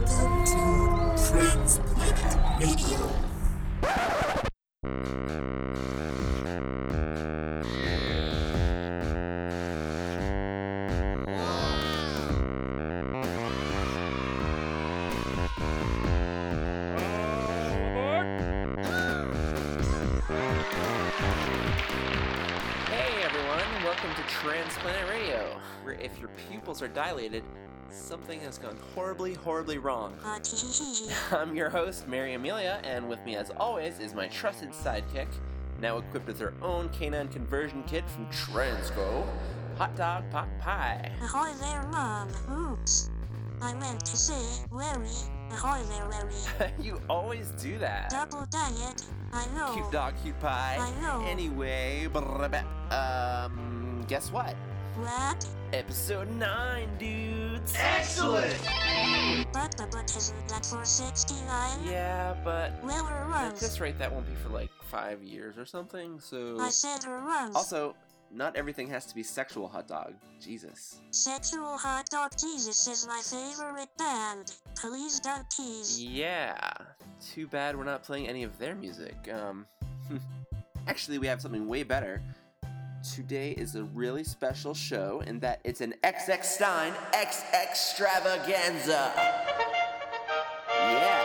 Hey everyone, welcome to Transplant Radio, where if your pupils are dilated, something has gone horribly, horribly wrong. I'm your host, Mary Amelia, and with me as always is my trusted sidekick, now equipped with her own canine conversion kit from Transco, Hot Dog Pot Pie. Ahoy there, Mom. Oops. I meant to say, Larry. Ahoy there, Larry. you always do that. Double diet. I know. Cute dog, cute pie. I know. Anyway, um, guess what? What? Episode 9, dudes! Excellent! But, but, but isn't that for 69? Yeah, but Well, her At this rate, that won't be for like five years or something. So, I said her runs. also, not everything has to be sexual hot dog. Jesus. Sexual Hot Dog Jesus is my favorite band. Please don't tease. Yeah. Too bad we're not playing any of their music. Um, actually, we have something way better. Today is a really special show in that it's an XX Stein X Extravaganza. Yeah.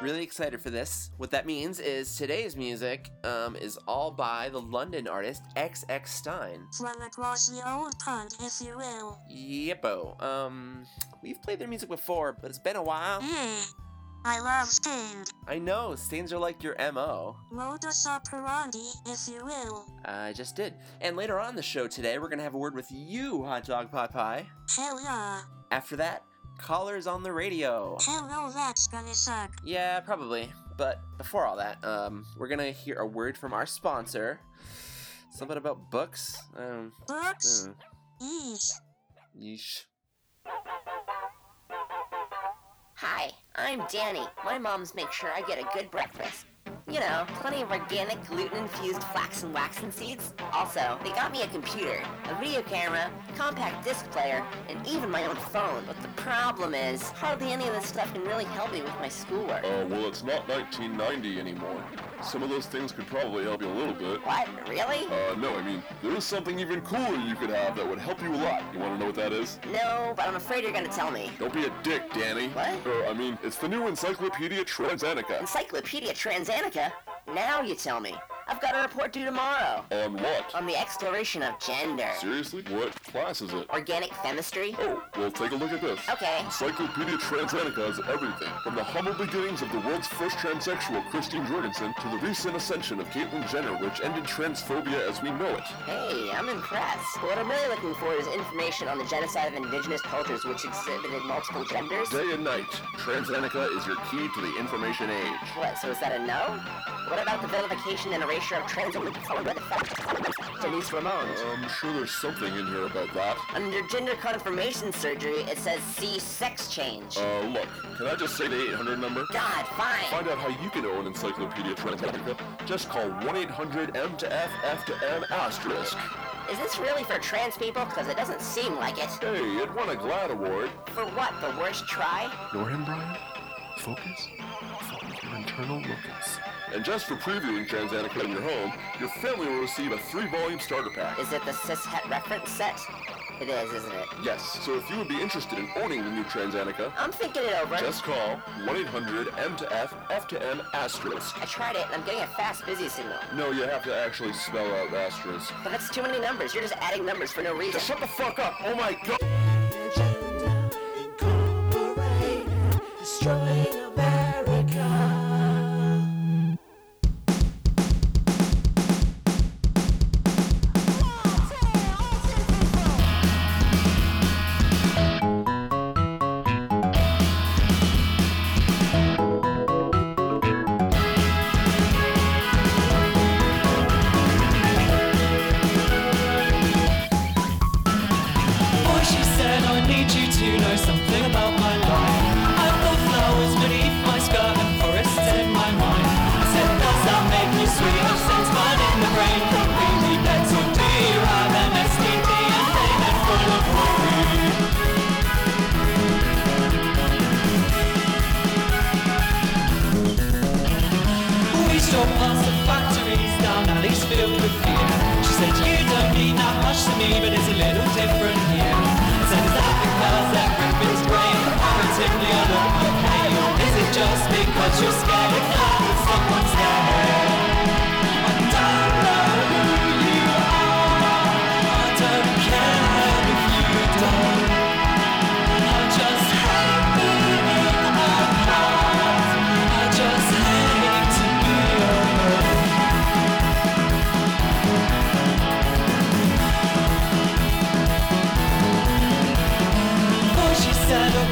Really excited for this. What that means is today's music um, is all by the London artist XX Stein. From across the old pond, if you will. Yeppo. Um, we've played their music before, but it's been a while. Yeah. I love Stained. I know, stains are like your MO. Modus operandi, if you will. I just did. And later on in the show today, we're gonna have a word with you, Hot Dog Pot Pie. Hell yeah. After that, callers on the radio. Hell no, that's gonna suck. Yeah, probably. But before all that, um, we're gonna hear a word from our sponsor. Something about books. Um, Books? uh, Yeesh. yeesh. Hi, I'm Danny. My moms make sure I get a good breakfast. You know, plenty of organic, gluten-infused flax and waxen seeds. Also, they got me a computer, a video camera, compact disc player, and even my own phone. But the problem is, hardly any of this stuff can really help me with my schoolwork. Uh, well, it's not 1990 anymore. Some of those things could probably help you a little bit. What? Really? Uh, no, I mean, there is something even cooler you could have that would help you a lot. You want to know what that is? No, but I'm afraid you're gonna tell me. Don't be a dick, Danny. What? Uh, I mean, it's the new Encyclopedia Transanica. Encyclopedia Transanica? Now you tell me. I've got a report due tomorrow. On what? On the exploration of gender. Seriously? What class is it? Organic chemistry? Oh, well, take a look at this. Okay. Encyclopedia Transanica has everything, from the humble beginnings of the world's first transsexual, Christine Jorgensen, to the recent ascension of Caitlyn Jenner, which ended transphobia as we know it. Hey, I'm impressed. What I'm really looking for is information on the genocide of indigenous cultures which exhibited multiple genders. Day and night, Transanica is your key to the information age. What, so is that a no? What about the vilification and erasure of trans Denise Ramon? I'm sure there's something in here about that. Under gender confirmation surgery, it says see sex change. Uh, look, can I just say the 800 number? God, fine. Find out how you can own Encyclopedia Transanica. Just call 1-800-M to F, F to M asterisk. Is this really for trans people? Because it doesn't seem like it. Hey, it won a GLAAD award. For what, the worst try? Know him, Brian? Focus. Follow internal locus. And just for previewing Transanica in your home, your family will receive a three-volume starter pack. Is it the cishet reference set? It is, isn't it? Yes, so if you would be interested in owning the new Transanica, I'm thinking it over. just call 1-800-M to F, F to M asterisk. I tried it, and I'm getting a fast busy signal. No, you have to actually spell out asterisk. But that's too many numbers. You're just adding numbers for no reason. Shut the fuck up! Oh my god!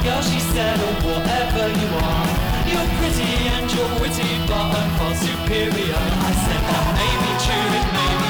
Girl, she said, oh whatever you are. You're pretty and you're witty, but I'm far superior. I said that may be true, it may be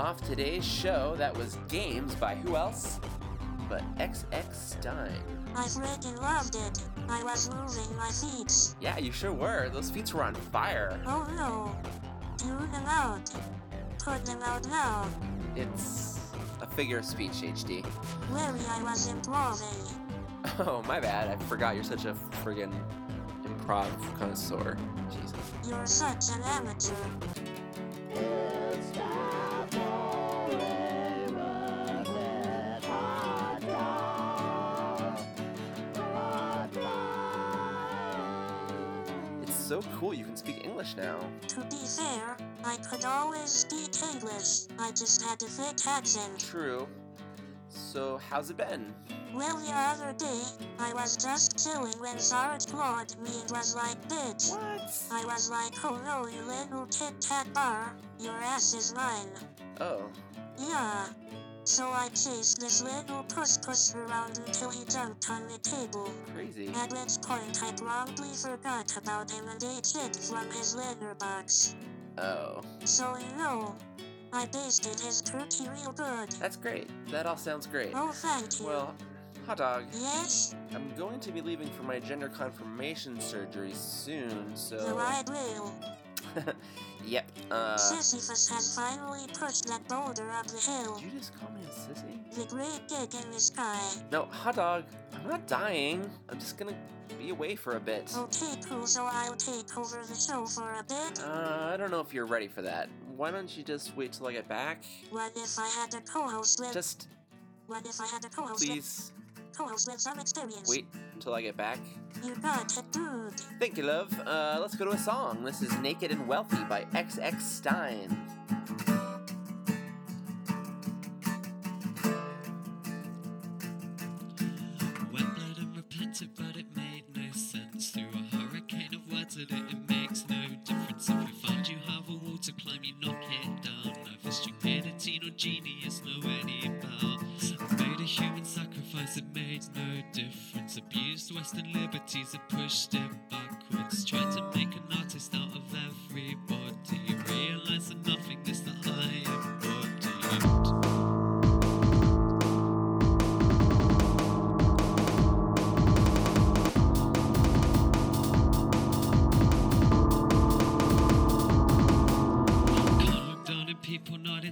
off today's show, that was Games by who else? But XX Stein. I freaking loved it. I was moving my feet. Yeah, you sure were. Those feet were on fire. Oh no. Do them out. Put them out now. It's a figure of speech, HD. Really, I was improving. Oh, my bad. I forgot you're such a friggin' improv connoisseur. Jesus. You're such an amateur. So cool you can speak English now. To be fair, I could always speak English. I just had a thick accent. True. So, how's it been? Well, the other day, I was just chilling when Sarge clawed me and was like, bitch. What? I was like, oh no, you little Kit Kat bar. Your ass is mine. Oh. Yeah. So I chased this little puss puss around until he jumped on the table. Crazy. At which point I promptly forgot about him and ate shit from his litter box. Oh. So you know, I basted his turkey real good. That's great. That all sounds great. Oh, thank you. Well, hot dog. Yes, I'm going to be leaving for my gender confirmation surgery soon, so so. I will. yep. Uh. Sisyphus has finally pushed that boulder up the hill. Did you just call me a sissy? The great gig in the sky. No, hot dog. I'm not dying. I'm just gonna be away for a bit. Okay, cool, so I'll take over the show for a bit. Uh, I don't know if you're ready for that. Why don't you just wait till I get back? What if I had a co-host with... Just What if I had a co-host with... with some experience? wait until I get back. You got it, dude. Thank you, love. Uh, let's go to a song. This is Naked and Wealthy by XX Stein. Sacrifice, it made no difference. Abused Western liberties, and pushed it backwards. Tried to make an artist out of everybody.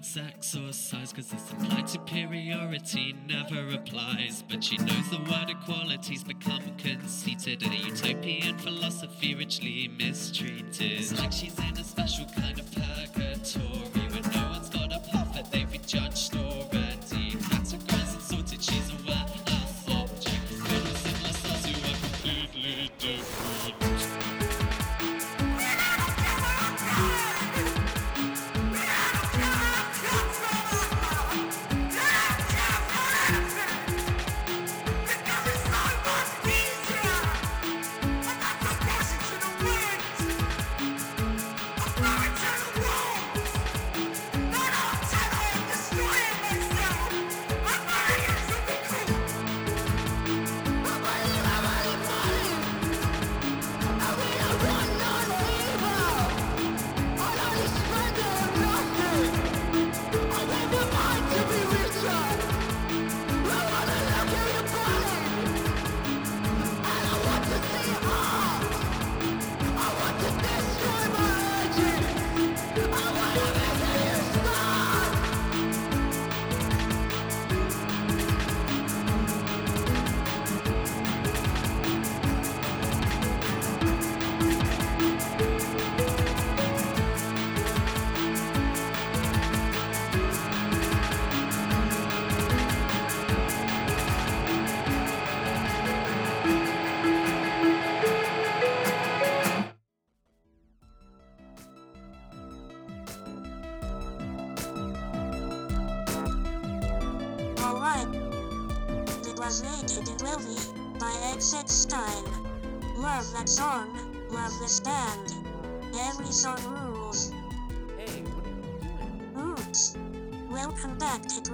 sex or size, cause this implied superiority never applies. But she knows the word equality's become conceited, a utopian philosophy richly mistreated. It's like she's in a special kind of purgatory.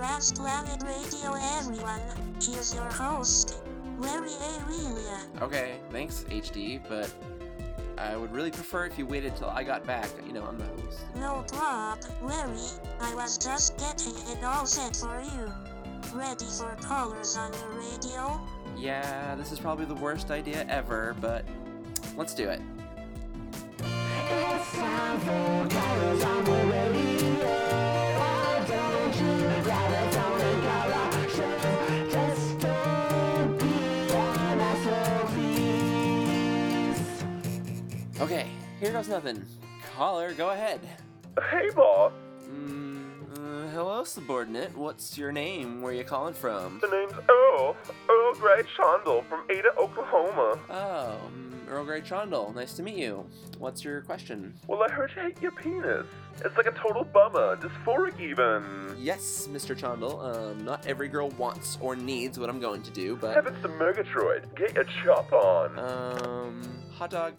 Back to Planet Radio, everyone. Here's your host, Larry Aurelia. Okay, thanks, HD, but I would really prefer if you waited till I got back. You know, I'm the host. No prob, Larry. I was just getting it all set for you. Ready for callers on your radio? Yeah, this is probably the worst idea ever, but let's do it. Okay, here goes nothing. Caller, go ahead. Hey, boss. Mm, uh, hello, subordinate. What's your name? Where are you calling from? The name's Earl. Earl Grey Chondle from Ada, Oklahoma. Oh, mm, Earl Grey Trondle. Nice to meet you. What's your question? Well, I heard you hate your penis. It's like a total bummer, dysphoric even. Yes, Mr. Chondle. Um, not every girl wants or needs what I'm going to do, but Heavens to Murgatroyd, get your chop on. um, hot dog.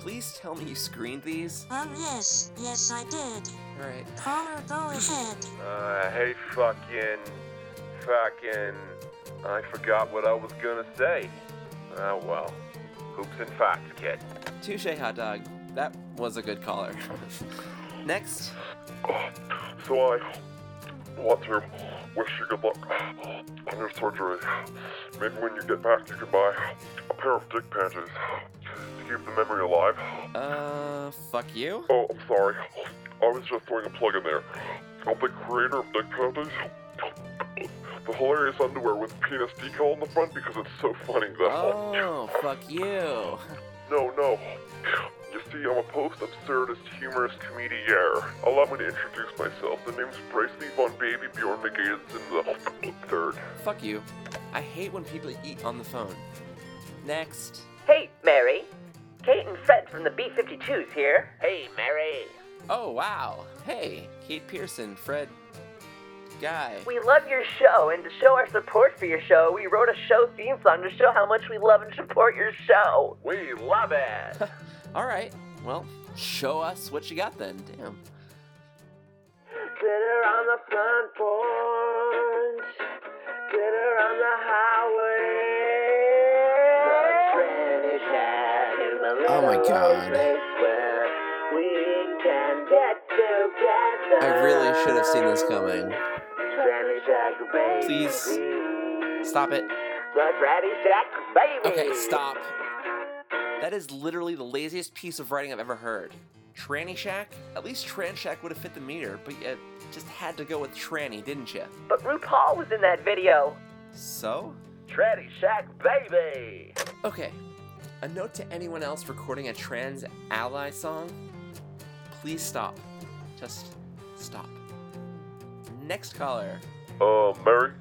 Please tell me you screened these. Um, yes, yes, I did. All right. Caller, go ahead. Uh, hey, fucking, fucking, I forgot what I was gonna say. Oh well. Hoops and facts, kid. Touche, hot dog. That was a good caller. Next. So I want to wish you good luck on your surgery. Maybe when you get back, you can buy a pair of dick panties to keep the memory alive. Uh, fuck you. Oh, I'm sorry. I was just throwing a plug in there. I'm the creator of Dick Panties. The hilarious underwear with penis decal on the front because it's so funny that Oh, fuck you. No, no. You I'm a post-absurdist humorous comedian. Allow me to introduce myself. The name's Bracely von Baby Bjorn McGates in the third. Fuck you. I hate when people eat on the phone. Next. Hey, Mary. Kate and Fred from the B-52s here. Hey, Mary. Oh, wow. Hey, Kate Pierson, Fred. Guy. We love your show, and to show our support for your show, we wrote a show theme song to show how much we love and support your show. We love it! All right. Well, show us what you got then. Damn. Glitter on the front porch, glitter on the highway. The Tranny shack is the Oh my God. we can get together. I really should have seen this coming. Tranny shack, baby. Please stop it. The Tranny shack, baby. Okay, stop. That is literally the laziest piece of writing I've ever heard. Tranny Shack? At least Tran Shack would have fit the meter, but you just had to go with Tranny, didn't you? But RuPaul was in that video. So? Tranny Shack, baby! Okay, a note to anyone else recording a trans ally song please stop. Just stop. Next caller. Uh, Mary,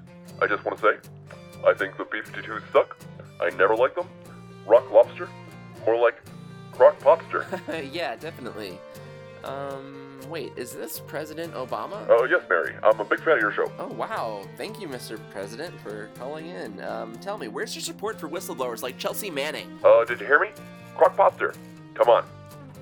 I just want to say, I think the B-52s suck. I never liked them. Rock lobster? More like crock popster. yeah, definitely. Um, wait, is this President Obama? Oh, yes, Mary. I'm a big fan of your show. Oh, wow. Thank you, Mr. President, for calling in. Um, tell me, where's your support for whistleblowers like Chelsea Manning? Uh, did you hear me? Crock popster. Come on.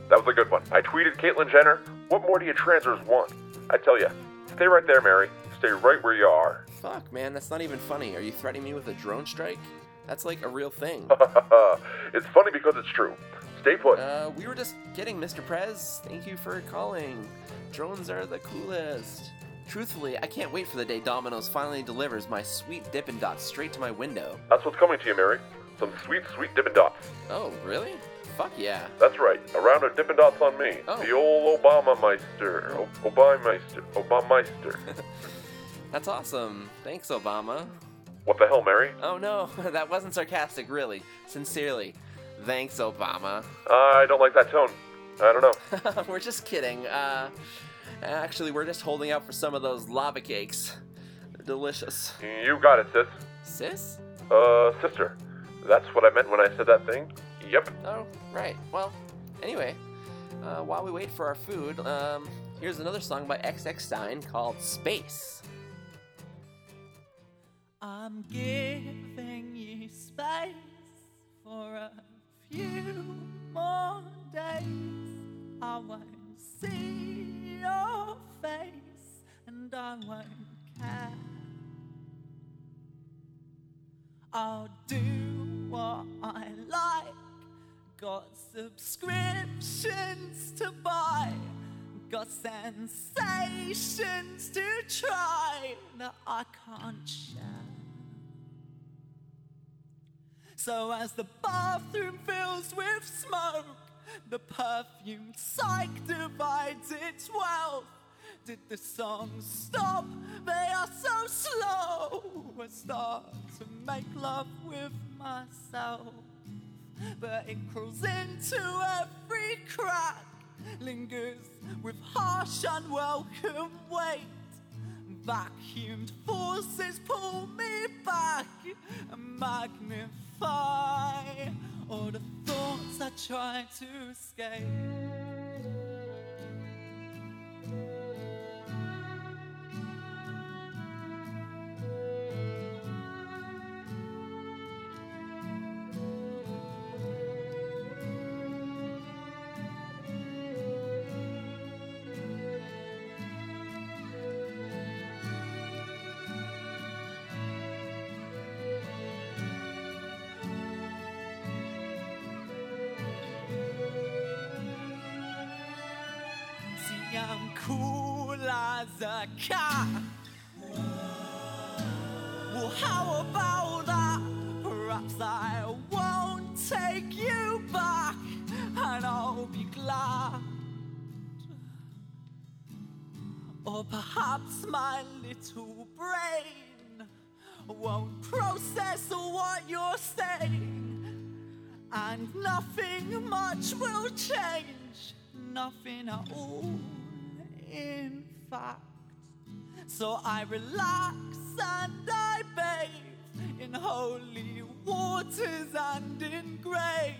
That was a good one. I tweeted Caitlyn Jenner, what more do you transers want? I tell ya, stay right there, Mary. Stay right where you are. Fuck, man, that's not even funny. Are you threatening me with a drone strike? That's like a real thing. it's funny because it's true. Stay put. Uh, we were just kidding, Mr. Prez. Thank you for calling. Drones are the coolest. Truthfully, I can't wait for the day Domino's finally delivers my sweet Dippin' Dots straight to my window. That's what's coming to you, Mary. Some sweet, sweet Dippin' Dots. Oh, really? Fuck yeah. That's right. A round of Dippin' Dots on me. Oh. The old Obama Meister. O- Obama Meister. Obama Meister. That's awesome. Thanks, Obama. What the hell, Mary? Oh no, that wasn't sarcastic, really. Sincerely. Thanks, Obama. I don't like that tone. I don't know. we're just kidding. Uh, actually, we're just holding out for some of those lava cakes. They're delicious. You got it, sis. Sis? Uh, sister. That's what I meant when I said that thing. Yep. Oh, right. Well, anyway, uh, while we wait for our food, um, here's another song by XX Stein called Space. I'm giving you space for a few more days. I won't see your face and I won't care. I'll do what I like. Got subscriptions to buy. Got sensations to try that I can't share. So as the bathroom fills with smoke, the perfume psych divides its wealth. Did the song stop? They are so slow. I start to make love with myself, but it crawls into every crack, lingers with harsh, unwelcome weight. Vacuumed forces pull me back and magnify all the thoughts I try to escape. I'm cool as a cat. Well, how about that? Perhaps I won't take you back, and I'll be glad. Or perhaps my little brain won't process what you're saying. And nothing much will change, nothing at all, in fact. So I relax and I bathe in holy waters and in graves,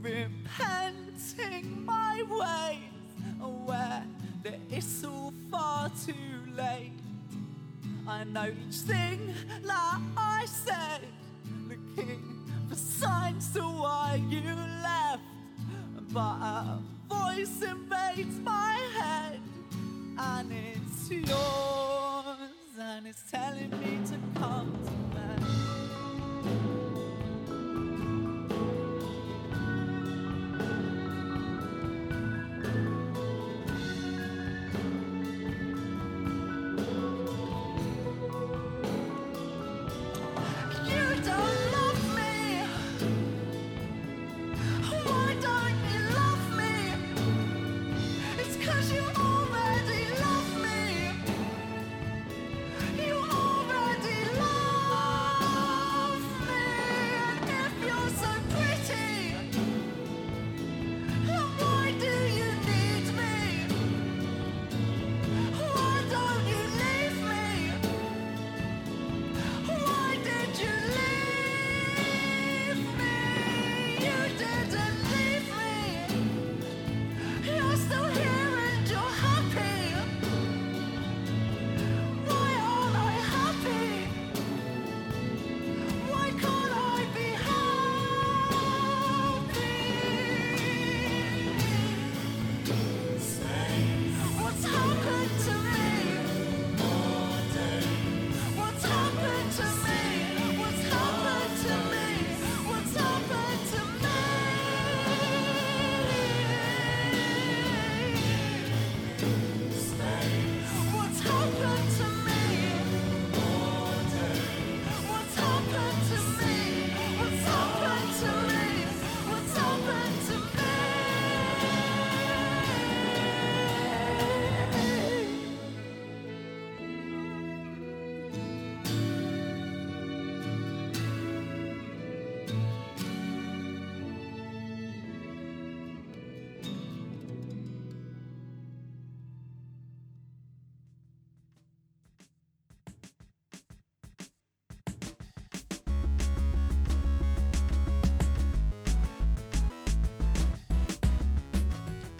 repenting my ways where there is all far too late. I know each thing that I said, looking for signs to why you left. But a voice invades my head, and it's yours, and it's telling me to come to bed.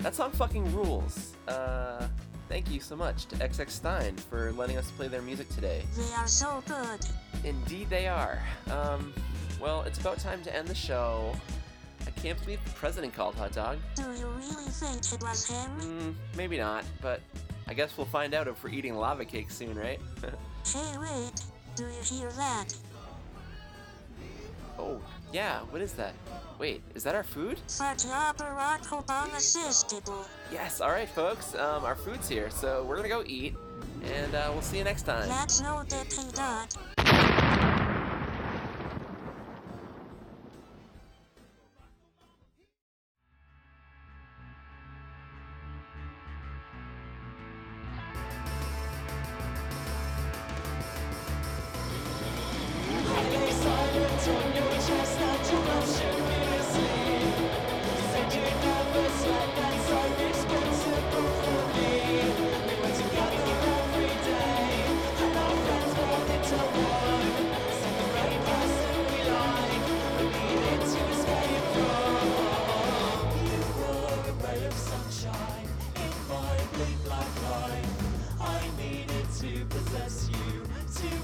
That song fucking rules. Uh, thank you so much to XX Stein for letting us play their music today. They are so good. Indeed, they are. Um, well, it's about time to end the show. I can't believe the president called Hot Dog. Do you really think it was him? Mm, maybe not, but I guess we'll find out if we're eating lava cake soon, right? Hey, wait. Do you hear that? Yeah, what is that? Wait, is that our food? Fatya Barack Obama Assistable. Yes, alright, folks, um, our food's here, so we're gonna go eat, and uh, we'll see you next time.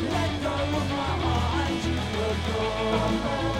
Let go of my heart you will go.